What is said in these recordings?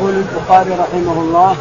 يقول البخاري رحمه الله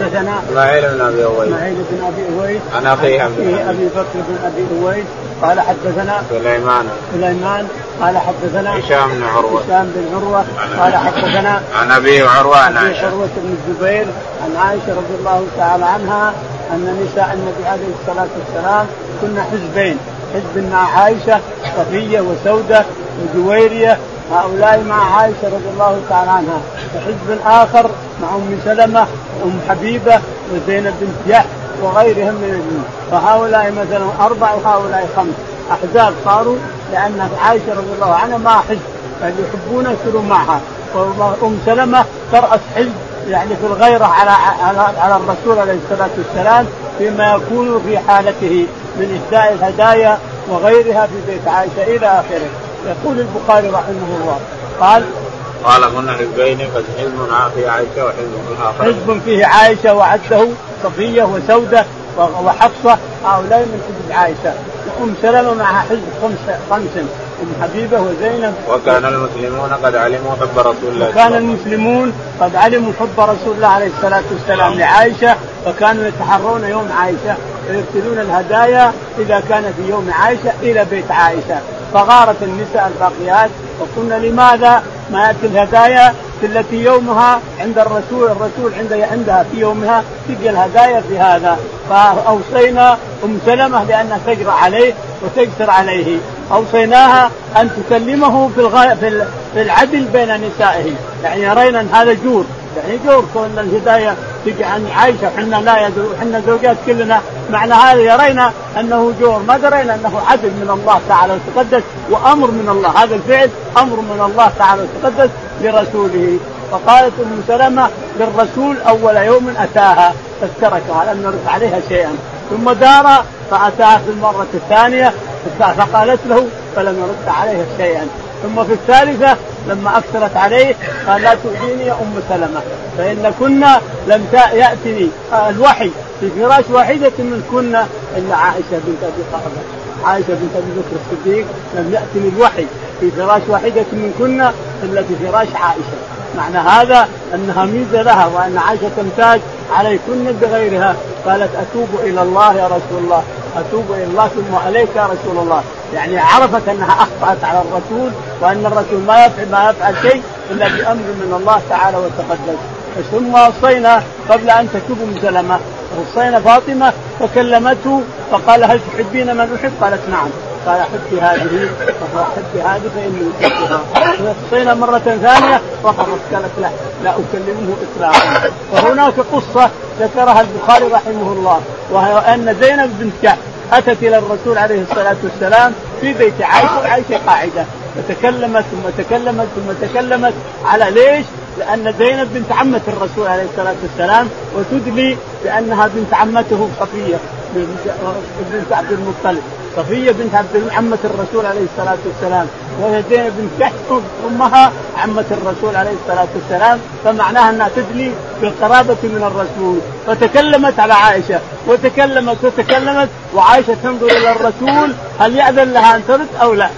حدثنا اسماعيل بن أبي أويس. اسماعيل بن أبي أويس. عن أخيه أبي بكر بن أبي أويس. قال حدثنا سليمان. سليمان. قال حدثنا هشام بن عروة. هشام بن عروة. قال حدثنا عن أبي عروة عن عائشة. عروة بن الزبير عن عائشة رضي الله تعالى عنها أن نساء النبي عليه الصلاة والسلام كنا حزبين. حزب مع عائشة صفية وسودة وجويرية هؤلاء مع عائشة رضي الله تعالى عنها. وحزب اخر مع أم سلمة وأم حبيبة وزينب بنت جحش وغيرهم من الجنود فهؤلاء مثلا أربع وهؤلاء خمس. أحزاب صاروا لأن عائشة رضي الله عنها ما حزب اللي يحبون يصيروا معها. وام سلمة تراس حزب يعني في الغيرة على على على الرسول عليه الصلاة والسلام فيما يكون في حالته من اهداء الهدايا وغيرها في بيت عائشة إلى آخره. يقول البخاري رحمه الله. قال قال كنا حزبين حزب فيه عائشة وحزب اخر حزب فيه عائشة وعده صفية وسودة وحفصة. هؤلاء من حزب عائشة. وام سلمه معها حزب خمس خمس أم حبيبة وزينب. وكان المسلمون قد علموا حب رسول الله. وكان المسلمون قد علموا حب رسول الله عليه الصلاة والسلام لعائشة. فكانوا يتحرون يوم عائشة. ويرسلون الهدايا إذا كان في يوم عائشة إلى بيت عائشة. فغارت النساء الباقيات وقلنا لماذا ما يأتي الهدايا؟ التي يومها عند الرسول الرسول عند عندها في يومها تجي الهدايا في هذا. فأوصينا أم سلمة لانها تجرى عليه وتجسر عليه. أوصيناها أن تكلمه في في العدل بين نسائه. يعني يرين ان هذا جور. يعني جور كون الهداية تجي عن عائشة وحنا لا يدرو وحنا زوجات كلنا معنى هذا يرينا أنه جور. ما درينا أنه عدل من الله تعالى وتقدس وأمر من الله. هذا الفعل أمر من الله تعالى وتقدس لرسوله. فقالت أم سلمة للرسول أول يوم أتاها. فاستركها لم يرد عليها شيئا. ثم دار فأتاها في المرة الثانية فقالت له فلم يرد عليها شيئا. ثم في الثالثة لما أكثرت عليه قال لا تؤذيني يا أم سلمة فإن كنا لم يأتني. الوحي. في فراش واحدة من كنا إلا عائشة بنت أبي قحطة عائشة بنت أبي بكر الصديق لم يأتني الوحي. في فراش واحدة من كنا إلا في فراش عائشة. معنى هذا أنها ميزة لها وأن عائشة تمتاز عليكن بغيرها. قالت أتوب إلى الله يا رسول الله أتوب إلى الله ثم عليك يا رسول الله. يعني عرفت أنها أخطأت على الرسول وأن الرسول ما يفعل ما يفعل شيء إلا بأمر من الله تعالى وتقدس. ثم وصينا قبل أن تتوب أم سلمة. وصينا فاطمة فكلمته فقال هل تحبين من أحب؟ قالت نعم. قال حبي هذه حبي هذه فإني احبها وصينا مرة ثانية رفضت قالت لا لا أكلمه اطلاقا وهناك قصة ذكرها البخاري رحمه الله وهي أن زينب بنت كعب أتت إلى الرسول عليه الصلاة والسلام في بيت عائشة وعائشه قاعدة. فتكلمت ثم تكلمت ثم تكلمت على ليش؟ لأن زينب بنت عمة الرسول عليه الصلاة والسلام وتدلي بأنها بنت عمته صفية. بنت عبد المطلب. صفية بنت عبد عمة الرسول عليه الصلاة والسلام وهي زينب بنت جحش أمها عمة الرسول عليه الصلاة والسلام فمعناها أنها تدلي بالقرابة من الرسول. فتكلمت على عائشة وتكلمت وتكلمت وعائشة تنظر إلى الرسول هل يأذن لها أن ترد أو لا؟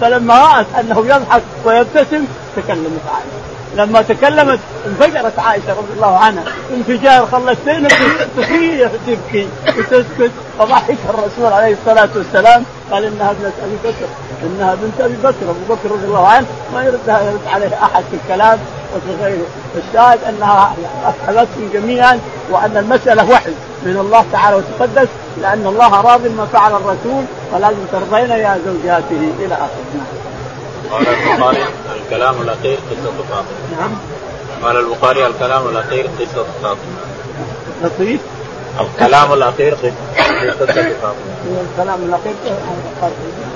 فلما رأت أنه يضحك ويبتسم تكلمت عائشة. لما تكلمت انفجرت عائشة رضي الله عنها. انفجار خلت زينب تخيل تبكي وتسكت. فضحك الرسول عليه الصلاة والسلام. قال إنها ابنة أبي بكر. إنها بنت أبي بكر. أبو بكر رضي الله عنه. ما يردها يرد عليه أحد في الكلام وفي غيره. الشاهد أنها افحلتهم جميعا وأن المسألة وحي من الله تعالى وتقدس لأن الله راض ما فعل الرسول. ولازم ترضين يا زوجاته إلى اخره قال البخاري الكلام الأخير قصة فاطمة. نعم. قال البخاري الكلام الأخير قصة فاطمة. لطيف. الكلام الأخير قصة فاطمة. الكلام الأخير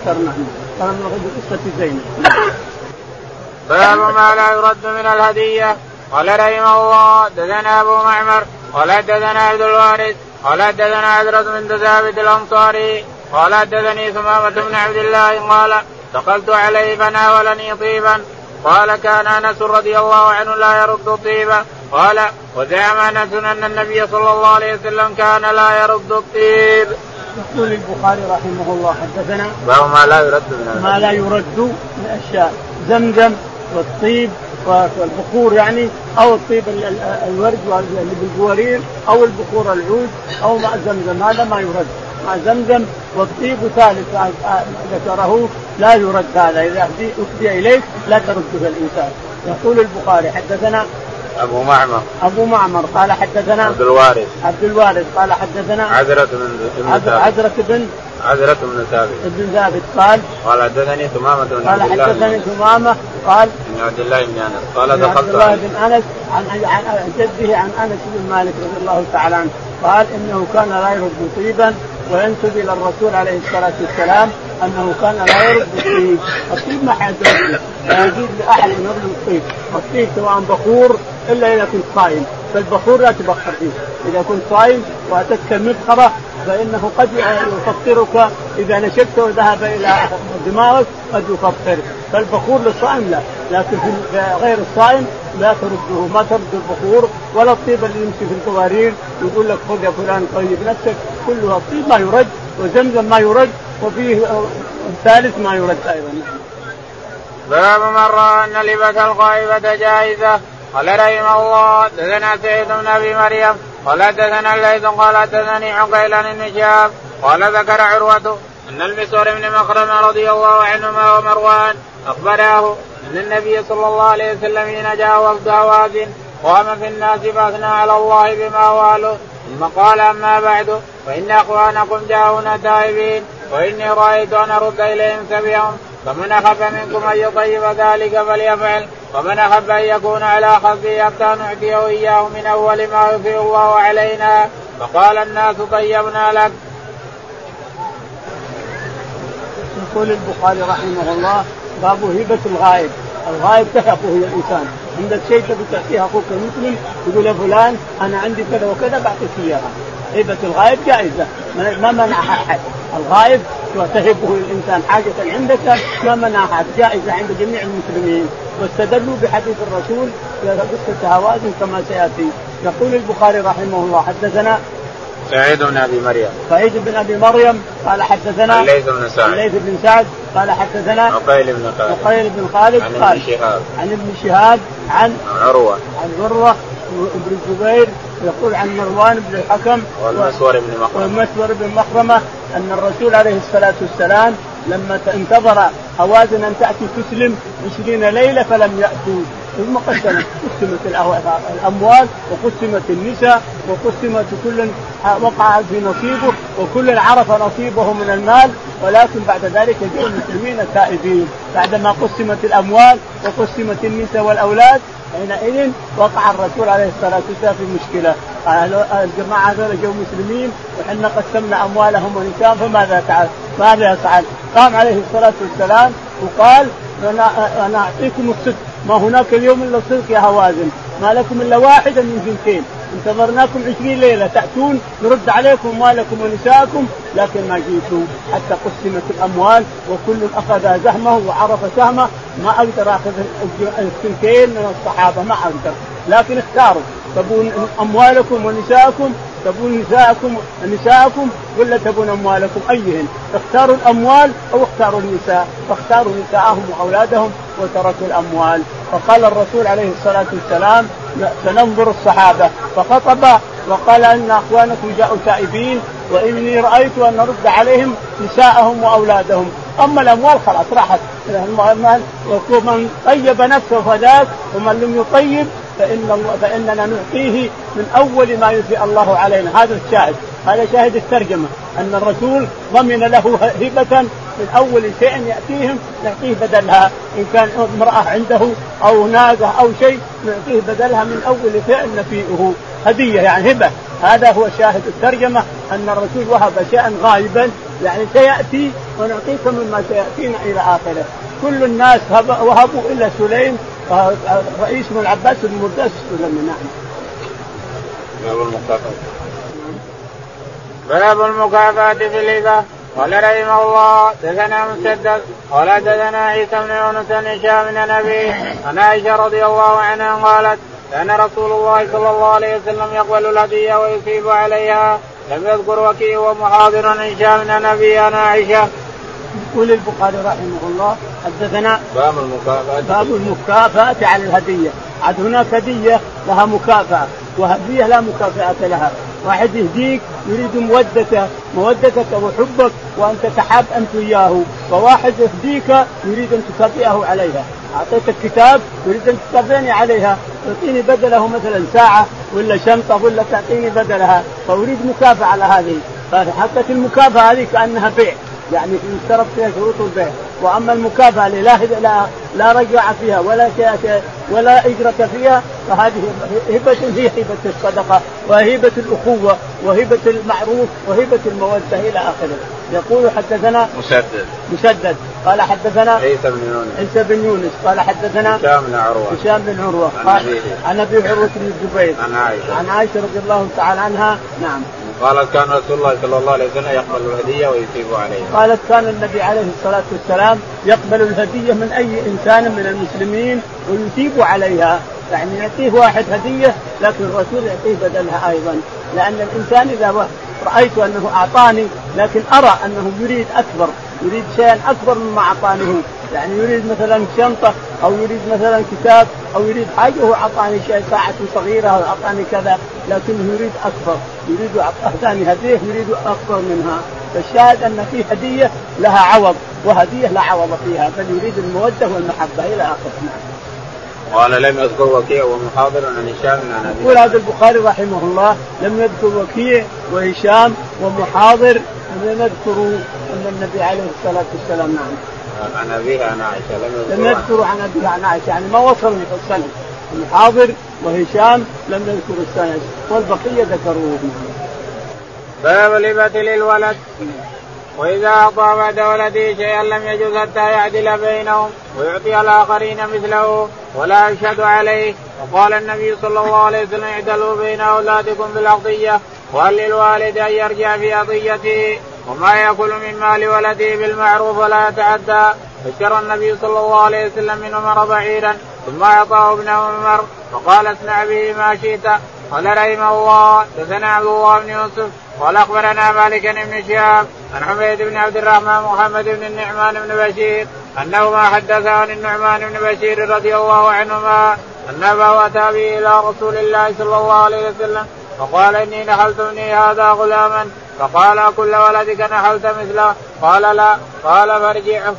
الكلام الاخير قصة زينب. باب ما لا يرد من الهدية. قال رحمه الله دثنا أبو معمر قال دثنا عبد الوارث قال دثنا عذرة بن ثابت الأنصاري قال حدثني ثمامة بن عبد الله قال دخلت عليه فناولني طيبا. قال كان أنس رضي الله عنه لا يرد الطيب. قال وزعم أنس أن النبي صلى الله عليه وسلم كان لا يرد الطيب. يقول البخاري رحمه الله حدثنا باب ما لا يرد من ما لا يرد من اشياء زمزم والطيب والبخور يعني أو الطيب الورد اللي بالجوارير أو البخور العود أو ماء زمزم. هذا ما يرد. ماء زمزم والطيب ثالث ذكره لا يرد هذا. إذا اهدي إليك لا ترده الإنسان. يقول البخاري حدثنا أبو معمر. أبو معمر قال حدثنا عبد الوارث. عبد الوارث قال حدثنا عذرة بن عذرة بن عذرة بن ثابت. بن ثابت قال قال حدثني ثمامة بن قال حدثني ثمامة قال بن عبد الله بن أنس. قال دخلت عبد الله بن أنس عن عن جده عن أنس بن مالك رضي الله تعالى عنه. قال إنه كان لا يرد طيبا وينسب إلى الرسول عليه الصلاة والسلام أنه كان لا يرد الطيب، الطيب ما حد لا يجوز لأحد ان يرد الطيب، الطيب سواء بخور إلا إذا كنت صايم، فالبخور لا تبخر فيه، إذا كنت صايم وأتتك المبخره فإنه قد يفطرك. إذا نشبت وذهب إلى دماغك قد يفطرك، فالبخور للصائم لا، لكن غير الصائم لا ترده ما ترد البخور ولا الطيب اللي يمشي في القوارير يقول لك خذ يا فلان طيب نفسك كلها الطيب ما يرد وزمزم ما يرد وفيه الثالث ما يرد أيضا. باب من راى أن لبس الغائبة جائزة. قال رحمه الله دثنا سعيد بن أبي مريم قال دثنا الليث قال دثني عقيل بن شهاب قال ذكر عروة أن المسور بن مخرم رضي الله عنهما ومروان أخبراه النبي صلى الله عليه وسلم حين جاء وفد هوازن قام في الناس فأثنى على الله بما والوا. ثم قال أما بعد فإن أخوانكم جاءونا تائبين وإني رأيت أن أرد إليهم سبيهم فمن احب منكم أن يطيب ذلك فليفعل ومن احب أن يكون على خلفه حتى نعطيه إياه من أول ما يفي الله علينا. فقال الناس طيبنا لك. يقول البخاري رحمه الله باب هبة الغائب، الغائب تهبه الانسان، عندك شيء تبي تعطيه أخوك المسلم يقول يا فلان أنا عندي كذا وكذا بعطيك إياها، هبه الغائب جائزة. ما منعها أحد، الغائب وتهبه الإنسان حاجة عندك ما منعها أحد، جائزة عند جميع المسلمين، واستدلوا بحديث الرسول في قصه هوازن كما سيأتي، يقول البخاري رحمه الله حدثنا سعيد بن أبي مريم. سعيد بن أبي مريم قال حدثنا الليث بن سعد. الليث بن سعد قال حدثنا عقيل بن خالد. عقيل بن خالد عن ابن شهاب. عن ابن شهاب عن عروة. عن عروة بن الزبير يقول عن مروان بن الحكم والمسور بن مخرمة. والمسور بن مخرمة أن الرسول عليه الصلاة والسلام لما انتظر هوازن أن تأتي تسلم عشرين ليلة فلم يأتوا. ثم قسمت قسمت الأموال وقسمت النساء وقسمت كل وقع في نصيبه وكل عرف نصيبه من المال ولكن بعد ذلك جاء المسلمين تائبين. بعدما قسمت الأموال وقسمت النساء والأولاد حينئذ وقع الرسول عليه الصلاة والسلام في مشكلة. الجماعة هذول جو مسلمين وحنا قسمنا أموالهم ونساءهم فماذا تعال ماذا يفعل؟ قام عليه الصلاة والسلام وقال أنا أعطيكم الصدق. ما هناك اليوم إلا الصدق يا هوازن. ما لكم إلا واحدا من ثنتين انتظرناكم عشرين ليلة. تأتون نرد عليكم أموالكم ونساءكم لكن ما جيتوا حتى قسمت الأموال وكل أخذ سهمه وعرف سهمه ما أقدر أخذ الثنتين من الصحابة ما أقدر. لكن اختاروا. تبون أموالكم ونساءكم؟ تبون نساءكم نساءكم ولا تبون أموالكم أيهن؟ اختاروا الأموال أو اختاروا النساء. فاختاروا نساءهم وأولادهم وتركوا الأموال. فقال الرسول عليه الصلاة والسلام سننظر الصحابة. فخطب وقال أن أخوانكم جاءوا تائبين وإني رأيت أن نرد عليهم نساءهم وأولادهم. أما الأموال خلاص راحت. ومن طيب نفسه فذاك ومن لم يطيب فإن فإننا نعطيه من أول ما يفي الله علينا. هذا الشاهد. هذا شاهد الترجمة. أن الرسول ضمن له هبة من أول شيء يأتيهم نعطيه بدلها. إن كان امرأة عنده أو ناقة أو شيء نعطيه بدلها من أول فعل نفيئه. هدية يعني هبة هذا هو شاهد الترجمة أن الرسول وهب شيئا غائبا يعني سيأتي ونعطيك مما سيأتينا إلى آخره. كل الناس وهبوا إلا سليم رئيس من العباس بن مرداس السلمي نعم. باب المكافأة. باب المكافأة في الهبة قال رحمه الله دثنا مسدد قال دثنا عيسى بن يونس بن هشام بن أبي عن عائشة رضي الله عنها قالت كان رسول الله صلى الله عليه وسلم يقبل الهديه ويصيب عليها لم يذكر وكيع ومحاضر هشام بن أبي عن عائشة. يقول البخاري رحمه الله حدثنا باب المكافأة. باب المكافأة على الهدية. عاد هناك هدية لها مكافأة وهدية لا مكافأة لها. واحد يهديك يريد مودته مودتك وحبك وأن تتحاب أنت وياه. وواحد يهديك يريد أن تكافئه عليها. أعطيتك كتاب يريد أن تكافئني عليها. تعطيني بدله مثلا ساعة ولا شنطة ولا تعطيني بدلها. فأريد مكافأة على هذه. فحقت المكافأة هذه كأنها بيع. يعني يشترط فيها شروط البيع. وأما المكافأة اللي لا لا لا رجع فيها ولا ولا إجرة فيها فهذه هبة هي هبة الصدقة وهبة الأخوة وهبة المعروف وهبة المودة إلى آخره. يقول حدثنا مسدد. مسدد. قال حدثنا عيسى بن يونس. عيسى بن يونس. قال حدثنا هشام بن عروة. هشام بن عروة. قال عن أبي عروة بن الزبير. عن عائشة. عن عائشة رضي الله تعالى عنها. نعم. قالت كان رسول الله صلى الله عليه وسلم يقبل الهدية ويثيب عليها. قالت كان النبي عليه الصلاة والسلام يقبل الهدية من أي إنسان من المسلمين ويثيب عليها، يعني يعطيه واحد هدية لكن الرسول يعطيه بدلها أيضا، لأن الإنسان إذا رأيت أنه أعطاني لكن أرى أنه يريد أكبر، يريد شيئا أكبر مما اعطاني يعني يريد مثلا شنطة أو يريد مثلا كتاب أو يريد حاجة هو أعطاني شيء ساعة صغيرة أو أعطاني كذا لكنه يريد أكبر يريد أعطاني هدية يريد أكبر منها فالشاهد أن في هدية لها عوض وهدية لا عوض فيها بل يريد المودة والمحبة إلى اخره نعم. قال لم يذكر وكيع ومحاضر عن هشام عن أبي يقول هذا البخاري رحمه الله لم يذكر وكيع وهشام ومحاضر لم يذكروا أن النبي عليه الصلاة والسلام نعم. عن أبيها عن عائشة لم يذكر لم يذكروا عن أبيها عن عائشة يعني ما وصلوا السند الحاضر وهشام لم يذكر السند والبقية ذكروه باب الهبة للولد. وإذا أعطى بعد ولده شيئا لم يجوز حتى يعدل بينهم ويعطي الآخرين مثله ولا يشهد عليه. وقال النبي صلى الله عليه وسلم اعدلوا بين أولادكم بالعطية وهل للوالد أن يرجع في عطيته؟ وما يأكل من مال ولده بالمعروف ولا يتعدى. اشترى النبي صلى الله عليه وسلم من عمر بعيرا ثم أعطاه ابن عمر وقال اصنع به ما شئت. قال رحمه الله دثنا عبد الله بن يوسف قال أخبرنا مالك بن شهاب عن حميد بن عبد الرحمن محمد بن النعمان بن بشير انه ما حدث عن النعمان بن بشير رضي الله عنهما أن أباه أتى به إلى رسول الله صلى الله عليه وسلم فقال إني نحلت هذا غلاما. فقال كل ولدك نحلت مثله. قال لا. قال فارجعه.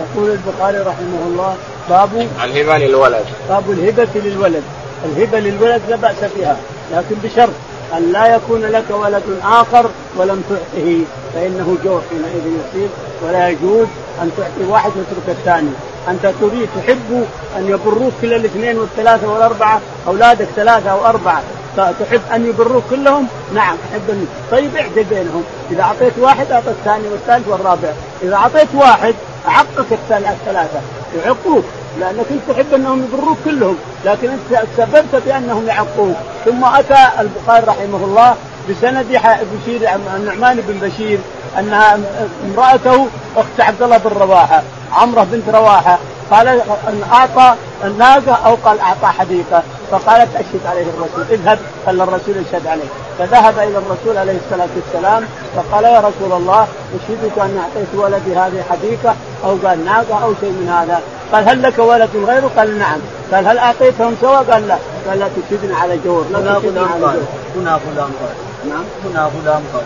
يقول البخاري رحمه الله باب الهبة للولد. باب الهبة للولد. الهبة للولد لا بأس فيها لكن بشرط أن لا يكون لك ولد آخر ولم تعطه فإنه جور حينئذ يصير ولا يجوز أن تعطي واحد وتترك الثاني. أنت تريد تحب أن يبروك كل الاثنين والثلاثة والأربعة أولادك ثلاثة أو أربعة. تحب أن يبروك كلهم؟ نعم تحب ان طيب اعدل بينهم. إذا أعطيت واحد أعطى الثاني والثالث والرابع. إذا أعطيت واحد عقك الثلاثة. يعقوك لأنك أنت تحب أنهم يبروك كلهم. لكن أنت سببت بأنهم يعقوك. ثم أتى البخاري رحمه الله بسند بشير النعمان بن بشير أنها امرأته أخت عبد الله بن رواحة عمرة بنت رواحة. قال أن اعطى الناقه أو قال أعطى حديقة. فقالت أشهد عليه الرسول اذهب خلى الرسول يشهد عليه. فذهب إلى الرسول عليه الصلاة والسلام فقال يا رسول الله أشهدك اني أعطيت ولدي هذه حديقة أو قال ناقه أو شيء من هذا. قال هل لك ولد غيره؟ قال نعم. قال هل أعطيتهم سوا؟ قال لا. قال لا تشهدني على جور لا تشهدني على جور هنا غلام قال. نعم. هنا غلام قال.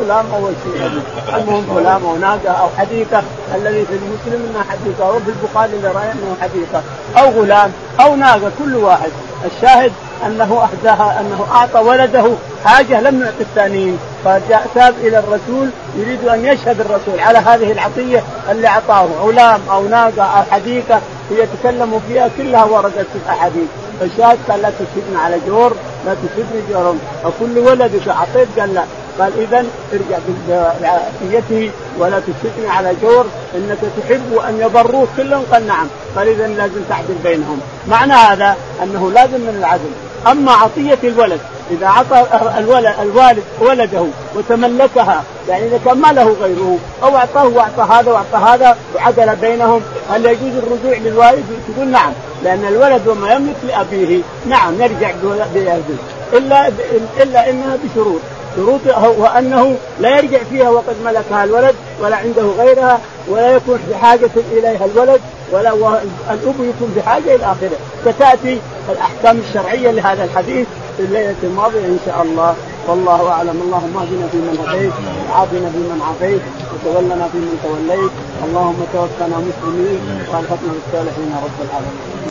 غلام أول شيء. المهم غلام أو ناقة أو حديقة الذي في المسلم إنها حديقة وفي البخاري اللي راى انه حديقة. أو غلام. أو ناقة كل واحد. الشاهد أنه أهداها أنه أعطى ولده حاجة لم يعطي الثانيين. فجاء تاب إلى الرسول يريد أن يشهد الرسول على هذه العطية اللي أعطاه. غلام أو ناقة أو حديقة يتكلم فيها كلها وردت في الأحاديث. فالشاهد قال لا تشهدني على جور لا تشهدني جورهم. وكل ولدك اعطيت قال لا. قال اذا ارجع بعطيته ولا تشهدني على جور إنك تحب أن يبروك كلهم. قال نعم. قال اذا لازم تعدل بينهم. معنى هذا أنه لازم من العدل. أما عطية الولد إذا اعطى الولد الوالد ولده وتملكها يعني إذا كان ما له غيره أو أعطاه وأعطى هذا وأعطى هذا وعدل بينهم هل يجوز الرجوع للوالد؟ تقول نعم. لأن الولد وما يملك لأبيه. نعم يرجع بيده الا إلا إنها بشروط. شروط وأنه لا يرجع فيها وقد ملكها الولد ولا عنده غيرها ولا يكون بحاجة إليها الولد ولا الأب يكون بحاجة إلى آخره. ستأتي الأحكام الشرعية لهذا الحديث في الليلة الماضية إن شاء الله. والله أعلم. اللهم اهدنا فيمن هديت وعافنا فيمن عافيت وتولنا فيمن توليت. اللهم توفنا مسلمين والحقنا بالصالحين رب العالمين.